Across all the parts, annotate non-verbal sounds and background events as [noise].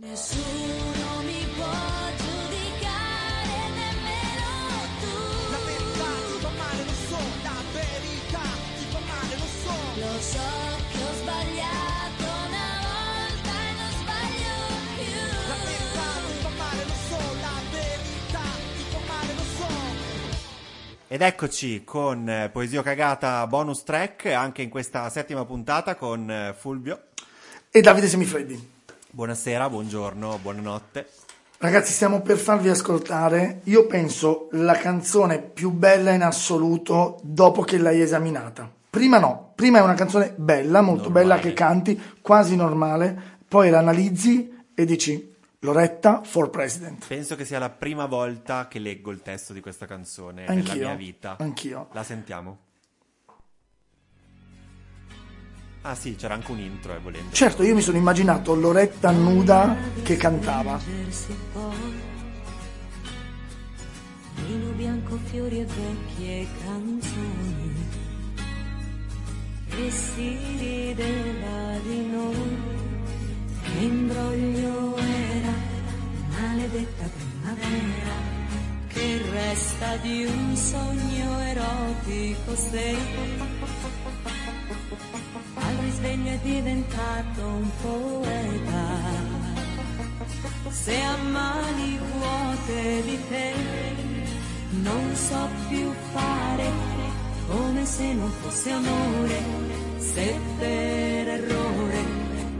Nessuno mi può giudicare, nemmeno tu. La verità ti fa male, lo so, la verità ti fa male, lo so. Lo so che ho sbagliato una volta e non sbaglio più. La verità ti fa male, lo so, la verità ti fa male, lo so. Ed eccoci con eh, Poesia Cagata bonus track anche in questa settima puntata con eh, Fulvio. e Davide Semifreddi. Buonasera, buongiorno, buonanotte. Ragazzi, stiamo per farvi ascoltare, io penso, la canzone più bella in assoluto dopo che l'hai esaminata. Prima no, prima è una canzone bella, molto Normale. bella che canti, quasi normale, poi la analizzi e dici Loretta for President. Penso che sia la prima volta che leggo il testo di questa canzone Anch'io, nella mia vita. anch'io. La sentiamo. Ah sì, c'era anche un intro, eh, volendo. Certo, io mi sono immaginato Loretta nuda che cantava. Vino bianco, fiori e vecchie canzoni e si rideva di noi che imbroglio era maledetta primavera che resta di un sogno erotico se al risveglio è diventato un poeta se a mani vuote di te non so più fare come se non fosse amore, se per errore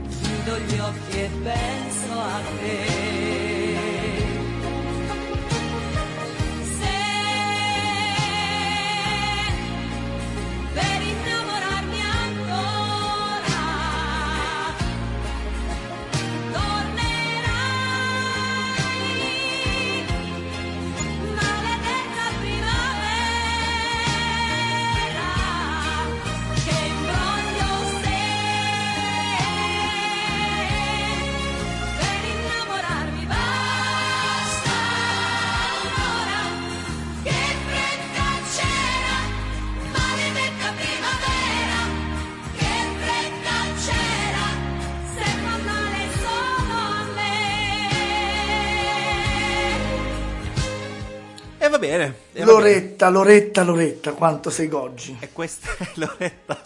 chiudo gli occhi e penso a te. Va bene. e va bene. Loretta, Loretta, Loretta, quanto sei goggi. E questa è [laughs] Loretta.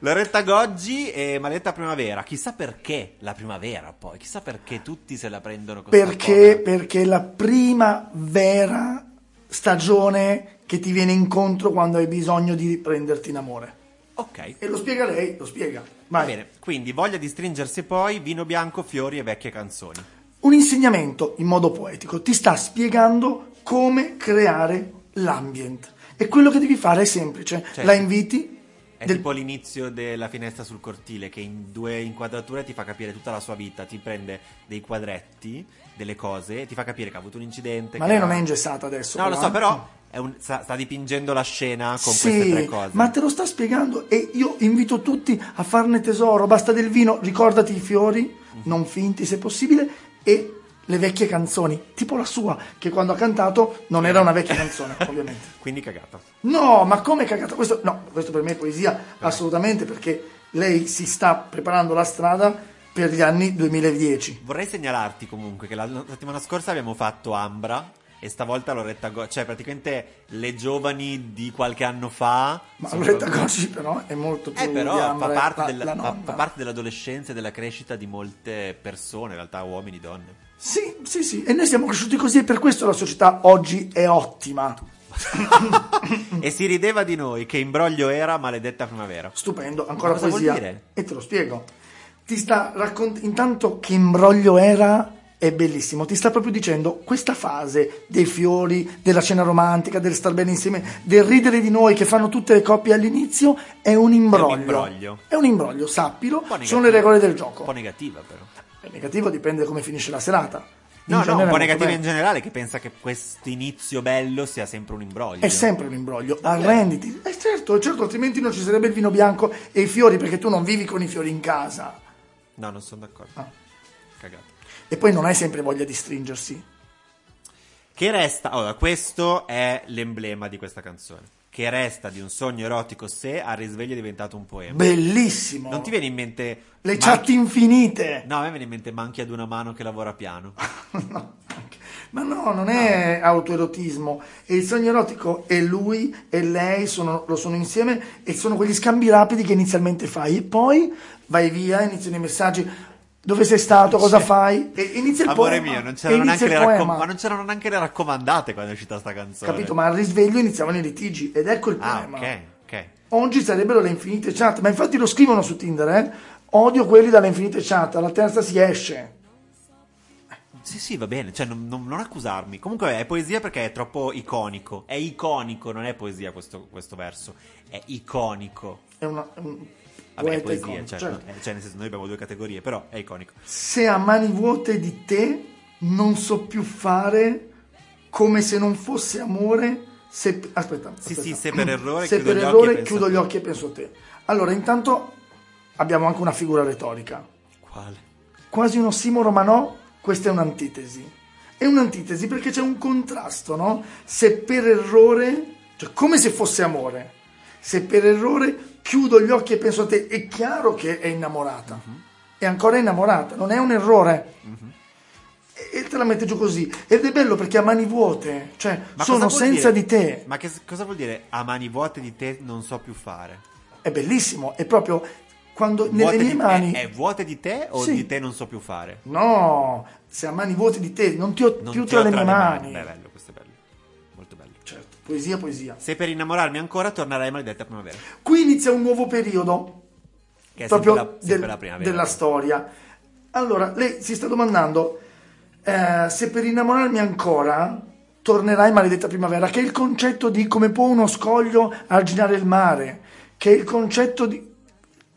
Loretta Goggi e Maletta Primavera. Chissà perché la primavera poi. Chissà perché tutti se la prendono così. Perché, perché è la prima vera stagione che ti viene incontro quando hai bisogno di prenderti in amore. Ok. E lo spiega lei, lo spiega. Va Vai. bene. Quindi voglia di stringersi poi, vino bianco, fiori e vecchie canzoni. Un insegnamento in modo poetico ti sta spiegando come creare l'ambient. E quello che devi fare è semplice. Cioè, la inviti. È del- tipo l'inizio della finestra sul cortile che in due inquadrature ti fa capire tutta la sua vita, ti prende dei quadretti, delle cose e ti fa capire che ha avuto un incidente. Ma lei ha- non è ingessata adesso. No, lo so, eh? però un- sta, sta dipingendo la scena con sì, queste tre cose. ma te lo sta spiegando e io invito tutti a farne tesoro. Basta del vino, ricordati i fiori, Mhm. non finti se possibile, e le vecchie canzoni, tipo la sua, che quando ha cantato non era una vecchia canzone, [laughs] ovviamente. Quindi cagata. No, ma come cagata? Questo, no, questo per me è poesia, assolutamente, perché lei si sta preparando la strada per gli anni 2010. Vorrei segnalarti comunque che la settimana scorsa abbiamo fatto Ambra e stavolta Loretta Go, cioè praticamente le giovani di qualche anno fa. Ma Loretta Gosci però è molto più Eh, però fa parte, la- della- la fa parte dell'adolescenza e della crescita di molte persone, in realtà uomini, donne. Sì, sì, sì, e noi siamo cresciuti così e per questo la società oggi è ottima. [laughs] e si rideva di noi che imbroglio era maledetta primavera. Stupendo, ancora Ma cosa vuol poesia. dire? E te lo spiego. Ti sta raccontando, intanto che imbroglio era, è bellissimo, ti sta proprio dicendo questa fase dei fiori, della cena romantica, del star bene insieme, del ridere di noi che fanno tutte le coppie all'inizio, è un imbroglio. imbroglio. È un imbroglio, sappilo, Un po' sono negativa. le regole del Un gioco. po' negativa però. È negativo dipende da come finisce la serata. In No, no, un po' negativa bene. in generale che pensa che questo inizio bello sia sempre un imbroglio. È sempre un imbroglio, arrenditi. Eh certo, certo, altrimenti non ci sarebbe il vino bianco e i fiori perché tu non vivi con i fiori in casa. No, non sono d'accordo. Ah. Cagato. E poi non hai sempre voglia di stringersi. Che resta? Allora, questo è l'emblema di questa canzone. Che resta di un sogno erotico se al risveglio è diventato un poema. Bellissimo. Non ti viene in mente... Le Manchi- chat infinite. No, a me viene in mente manchi ad una mano che lavora piano. [laughs] No, Ma no, non è autoerotismo. E il sogno erotico è lui e lei, sono- lo sono insieme e sono quegli scambi rapidi che inizialmente fai. E poi vai via, iniziano i messaggi. Dove sei stato? Cosa fai? E inizia il Amore poema. mio, non c'erano, neanche il le raccom- ma non c'erano neanche le raccomandate quando è uscita sta canzone. Capito? Ma al risveglio iniziavano i litigi ed ecco il Ah, poema. ok, ok. Oggi sarebbero le infinite chat, ma infatti lo scrivono su Tinder, eh? Odio quelli dalle infinite chat, alla terza si esce. Sì, sì, va bene, cioè non, non- non accusarmi. Comunque è poesia perché è troppo iconico. È iconico, non è poesia questo, questo verso. È iconico. È una, è un Vabbè, è poesia, iconico, cioè, certo. eh, cioè, nel senso noi abbiamo due categorie, però è iconico. Se a mani vuote di te non so più fare come se non fosse amore. Se, aspetta, Sì, aspetta. sì, se per errore Se chiudo per gli occhi errore e penso chiudo a gli te. occhi e penso a te. Allora, intanto abbiamo anche una figura retorica. Quale? quasi un ossimoro, ma no, questa è un'antitesi. È un'antitesi perché c'è un contrasto, no? Se per errore, cioè come se fosse amore, se per errore chiudo gli occhi e penso a te, è chiaro che è innamorata. Mhm. È ancora innamorata, non è un errore. E te la mette giù così. Ed è bello perché a mani vuote, cioè Ma sono senza dire- di te. Ma che, cosa vuol dire a mani vuote di te non so più fare? È bellissimo, è proprio quando Vuote nelle mie mani... È, è vuote di te o Sì. di te non so più fare? No, se a mani vuote di te, non ti ho Non più ti tra ho le mie mani. Beh, bello, questo è bello. Poesia, poesia. Se per innamorarmi ancora tornerai maledetta primavera. Qui inizia un nuovo periodo Che è proprio la, del- la primavera. della storia. Allora, lei si sta domandando eh, se per innamorarmi ancora tornerai maledetta primavera, che è il concetto di come può uno scoglio arginare il mare, che è il concetto di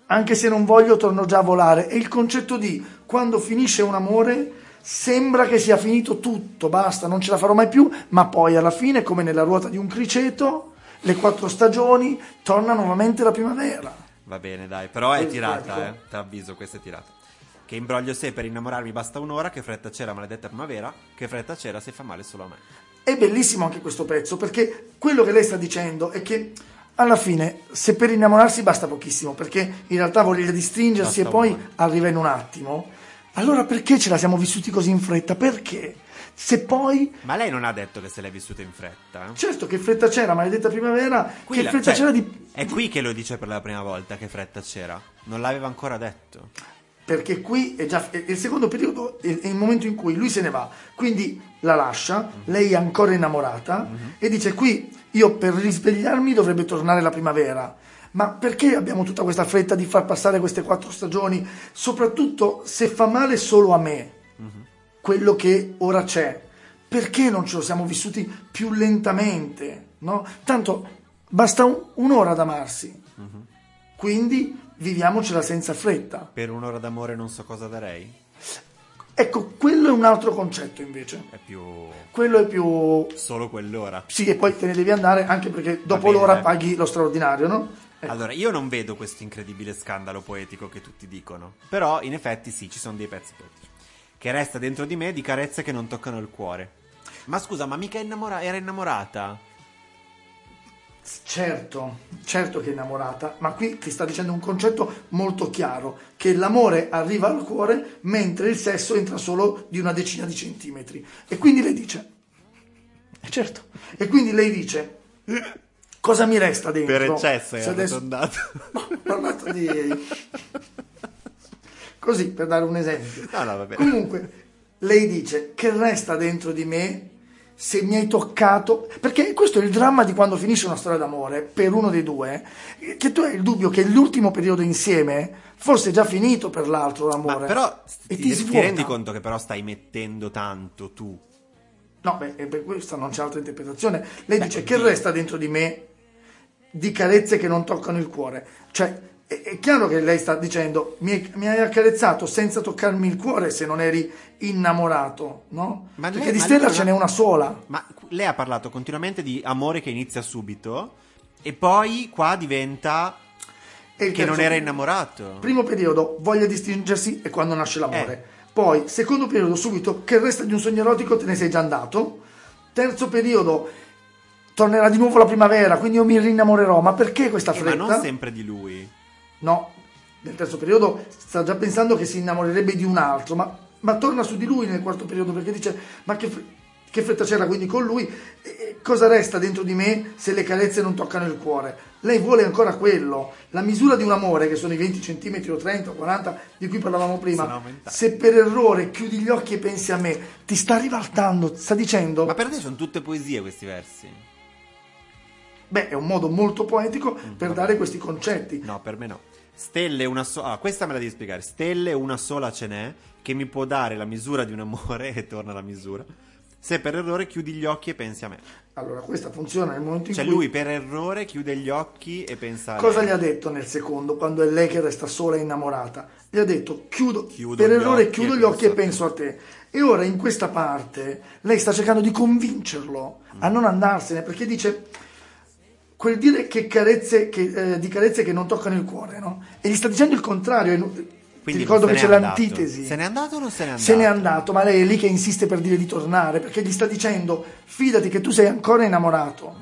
anche se non voglio torno già a volare, è il concetto di quando finisce un amore sembra che sia finito tutto, basta, non ce la farò mai più, ma poi alla fine, come nella ruota di un criceto, le quattro stagioni, torna nuovamente la primavera. Va bene, dai, però è tirata, eh. Ti avviso, questa è tirata. Che imbroglio se per innamorarmi basta un'ora, che fretta c'era maledetta primavera, che fretta c'era se fa male solo a me. È bellissimo anche questo pezzo perché quello che lei sta dicendo è che alla fine, se per innamorarsi basta pochissimo, perché in realtà voglia di stringersi Basta e poi arriva in un attimo, allora perché ce la siamo vissuti così in fretta? Perché? Se poi, Ma lei non ha detto che se l'è vissuta in fretta? certo che fretta c'era, maledetta primavera, Qui che la- fretta cioè, c'era di... È qui che lo dice per la prima volta che fretta c'era. Non l'aveva ancora detto. Perché qui è già è il secondo periodo, è è il momento in cui lui se ne va, quindi la lascia, lei è ancora innamorata e dice qui io per risvegliarmi dovrebbe tornare la primavera. Ma perché abbiamo tutta questa fretta di far passare queste quattro stagioni? Soprattutto se fa male solo a me, quello che ora c'è. Perché non ce lo siamo vissuti più lentamente? No? Tanto basta un- un'ora ad amarsi. Quindi viviamocela senza fretta. Per un'ora d'amore non so cosa darei. Ecco, quello è un altro concetto invece. È più Quello è più... solo quell'ora. Sì, e poi te ne devi andare anche perché dopo bene, l'ora paghi lo straordinario, no? Ecco. Allora, io non vedo questo incredibile scandalo poetico che tutti dicono. Però, in effetti, sì, ci sono dei pezzi poetici. Che resta dentro di me di carezze che non toccano il cuore. Ma scusa, ma mica innamora- era innamorata? Certo, certo che è innamorata, ma qui ti sta dicendo un concetto molto chiaro, che l'amore arriva al cuore mentre il sesso entra solo di una decina di centimetri. E quindi lei dice, eh, certo, e quindi lei dice, cosa mi resta dentro? Per eccesso è adesso- arrotondato. [laughs] No, ho parlato di... Così, per dare un esempio. No, no, va bene. Comunque, lei dice che resta dentro di me se mi hai toccato. Perché questo è il dramma di quando finisce una storia d'amore per uno dei due, eh, che tu hai il dubbio che l'ultimo periodo insieme forse è già finito per l'altro Ma l'amore. però e ti, ti, ti rendi conto che però stai mettendo tanto tu? No, beh, per questo non c'è altra interpretazione. Lei Beh, dice che resta dentro di me di carezze che non toccano il cuore. Cioè, è, è chiaro che lei sta dicendo mi, mi hai accarezzato senza toccarmi il cuore se non eri innamorato, no? Ma Perché lei- di Stella lui ce non n'è una sola. Ma lei ha parlato continuamente di amore che inizia subito e poi qua diventa che non terzo- era innamorato. Primo periodo, voglia di stringersi e quando nasce l'amore. Poi, secondo periodo, subito, che resta di un sogno erotico te ne sei già andato. Terzo periodo, tornerà di nuovo la primavera, quindi io mi rinnamorerò. Ma perché questa Eh, fretta? ma non sempre di lui. No, nel terzo periodo sta già pensando che si innamorerebbe di un altro, ma, ma torna su di lui nel quarto periodo perché dice: Ma che, che fretta c'era quindi con lui? E- e cosa resta dentro di me se le carezze non toccano il cuore? Lei vuole ancora quello. La misura di un amore, che sono i 20 cm o 30 o 40 di cui parlavamo prima, se per errore chiudi gli occhi e pensi a me, ti sta ribaltando, sta dicendo. Ma per te sono tutte poesie questi versi? Beh, è un modo molto poetico per vabbè. dare questi concetti. No, per me no. Stelle una sola. Ah, questa me la devi spiegare. Stelle una sola ce n'è che mi può dare la misura di un amore [laughs] e torna la misura. Se per errore chiudi gli occhi e pensi a me. Allora, questa funziona nel momento in Cioè cui. lui per errore chiude gli occhi e pensa a Cosa lei. gli ha detto nel secondo, quando è lei che resta sola e innamorata? Gli ha detto, chiudo, Chiudo per errore chiudo gli occhi e penso penso a te. E ora in questa parte lei sta cercando di convincerlo a Mm. non andarsene, perché dice quel dire che carezze, che, eh, di carezze che non toccano il cuore, no? E gli sta dicendo il contrario. non- Ti Quindi ricordo che c'è l'antitesi. Se n'è andato o non se n'è andato? Se n'è andato, ma lei è lì che insiste per dire di tornare, perché gli sta dicendo, fidati che tu sei ancora innamorato.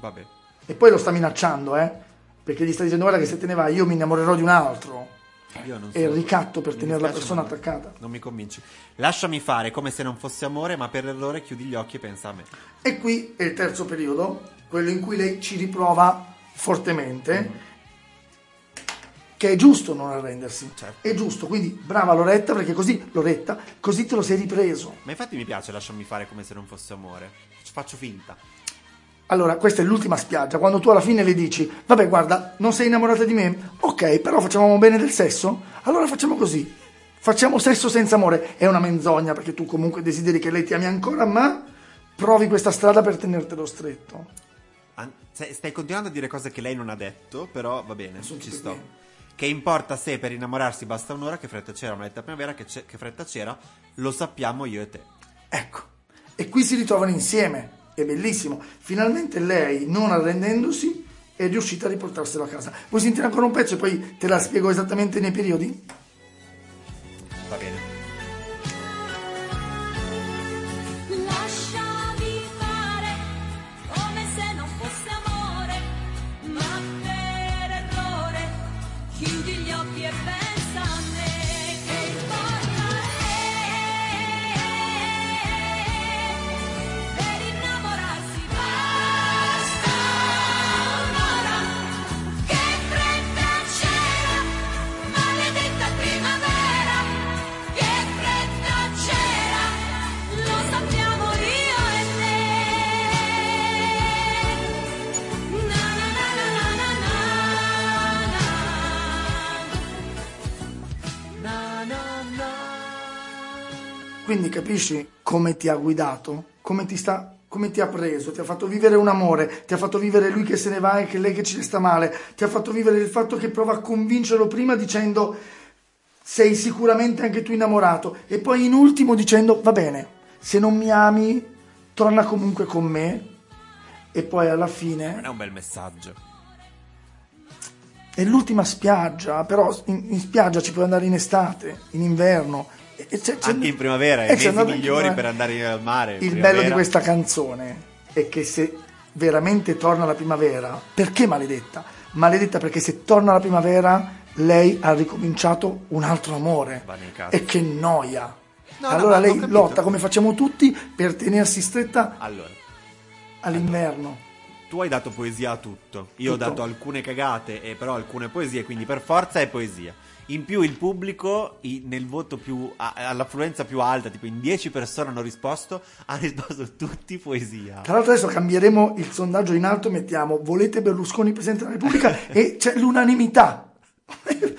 Vabbè. E poi lo sta minacciando, eh? Perché gli sta dicendo guarda che se te ne vai io mi innamorerò di un altro. Io non È il so. ricatto per tenere la persona attaccata. Non mi convinci. Lasciami fare come se non fosse amore, ma per errore chiudi gli occhi e pensa a me. E qui è il terzo periodo, quello in cui lei ci riprova fortemente. Che è giusto non arrendersi. Certo. È giusto, quindi brava Loretta, perché così, Loretta, così te lo sei ripreso. Ma infatti mi piace lasciami fare come se non fosse amore. Faccio finta. Allora, questa è l'ultima spiaggia, quando tu alla fine le dici, vabbè guarda, non sei innamorata di me? Ok, però facciamo bene del sesso? Allora facciamo così. Facciamo sesso senza amore. È una menzogna perché tu comunque desideri che lei ti ami ancora, ma provi questa strada per tenertelo stretto. An- se- Stai continuando a dire cose che lei non ha detto, però va bene, Sono ci sto. qui. Che importa se per innamorarsi basta un'ora, che fretta c'era, una letta primavera, che, che fretta c'era, lo sappiamo io e te. Ecco, e qui si ritrovano insieme, è bellissimo. Finalmente lei, non arrendendosi, è riuscita a riportarselo a casa. Vuoi sentire ancora un pezzo e poi te la spiego esattamente nei periodi? Chiudi gli occhi e pensa Quindi capisci come ti ha guidato? Come ti sta come ti ha preso, ti ha fatto vivere un amore, ti ha fatto vivere lui che se ne va e che lei che ci resta male, ti ha fatto vivere il fatto che prova a convincerlo prima dicendo sei sicuramente anche tu innamorato e poi in ultimo dicendo va bene, se non mi ami torna comunque con me e poi alla fine Non è un bel messaggio. è l'ultima spiaggia, però in, in spiaggia ci puoi andare in estate, in inverno. C'è- c'è- Anche in primavera, i eh, mesi migliori per andare al mare. Il primavera. bello di questa canzone è che se veramente torna la primavera, perché maledetta? Maledetta perché se torna la primavera lei ha ricominciato un altro amore. E che noia. No, no, allora ho lei lotta come facciamo tutti per tenersi stretta Allora, all'inverno. tu hai dato poesia a tutto. Io Tutto. ho dato alcune cagate e però alcune poesie, quindi per forza è poesia. In più il pubblico i- nel voto più a- all'affluenza più alta, tipo in 10 persone hanno risposto, [laughs] hanno risposto tutti poesia. Tra l'altro adesso cambieremo il sondaggio in alto e mettiamo volete Berlusconi Presidente della Repubblica [laughs] e c'è l'unanimità.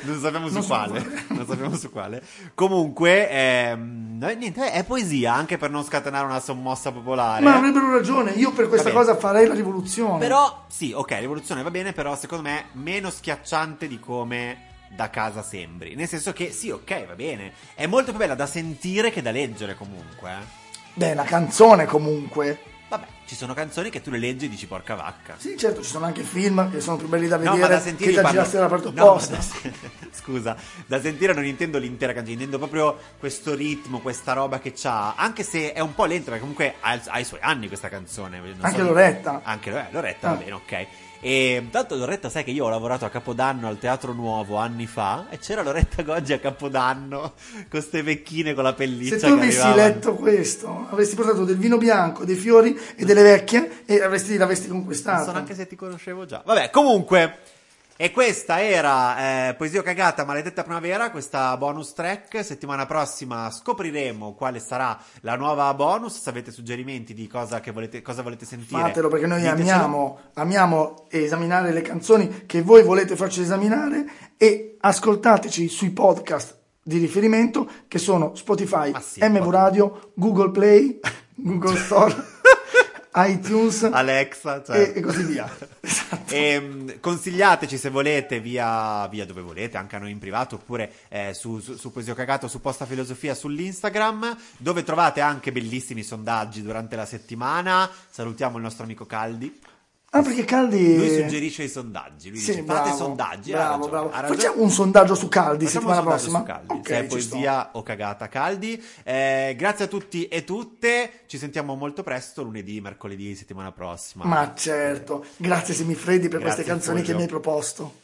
Non sappiamo su Non so quale. [laughs] non sappiamo su quale. Comunque, ehm, no, niente, è poesia anche per non scatenare una sommossa popolare. Ma avrebbero ragione, io per questa cosa farei la rivoluzione. Però, sì, ok, rivoluzione va bene, però secondo me meno schiacciante di come da casa sembri. Nel senso che, sì, ok, va bene. È molto più bella da sentire che da leggere comunque. eh. Beh, una canzone comunque. Vabbè, ci sono canzoni che tu le leggi e dici porca vacca. Sì, certo, ci sono anche film che sono più belli da No, vedere ma da sentire che da parlo- girarsi dalla parte No, opposta. da se- [laughs] Scusa, da sentire non intendo l'intera canzone, intendo proprio questo ritmo, questa roba che c'ha, anche se è un po' lento, perché comunque ha, ha i suoi anni questa canzone. non Anche so- Loretta. Anche Lore- Loretta, Ah. va bene, ok. E tanto Loretta, sai che io ho lavorato a Capodanno al Teatro Nuovo anni fa e c'era Loretta Goggi a Capodanno [laughs] con ste vecchine con la pelliccia Se tu avessi arrivavano. letto questo, avresti portato del vino bianco, dei fiori e delle vecchie e avresti, l'avresti Non conquistato. so neanche se ti conoscevo già. Vabbè, comunque. E questa era eh, Poesia Cagata, Maledetta Primavera, questa bonus track. Settimana prossima scopriremo quale sarà la nuova bonus. Se avete suggerimenti di cosa, che volete, cosa volete sentire, Fatelo perché noi ditecelo. amiamo, amiamo esaminare le canzoni che voi volete farci esaminare e ascoltateci sui podcast di riferimento che sono Spotify, Ma sì, MV Radio, Google Play, [laughs] Google Store, iTunes Alexa, cioè. e, e così via. [laughs] Esatto. Ehm, consigliateci se volete via, via dove volete, anche a noi in privato, oppure eh, su, su, su Poesia Cagato, su Posta Filosofia sull'Instagram, dove trovate anche bellissimi sondaggi durante la settimana. Salutiamo il nostro amico Caldi. Ah, perché Caldi... Lui suggerisce i sondaggi. Lui Sì, dice: bravo, fate sondaggi. Bravo, bravo. Facciamo un sondaggio su Caldi Facciamo settimana prossima. su Caldi, Ok, se è poesia o cagata Caldi. Eh, grazie a tutti e tutte. Ci sentiamo molto presto, lunedì, mercoledì, settimana prossima. sto. Ma certo. Grazie Semifreddi per Grazie, queste canzoni che mi hai proposto.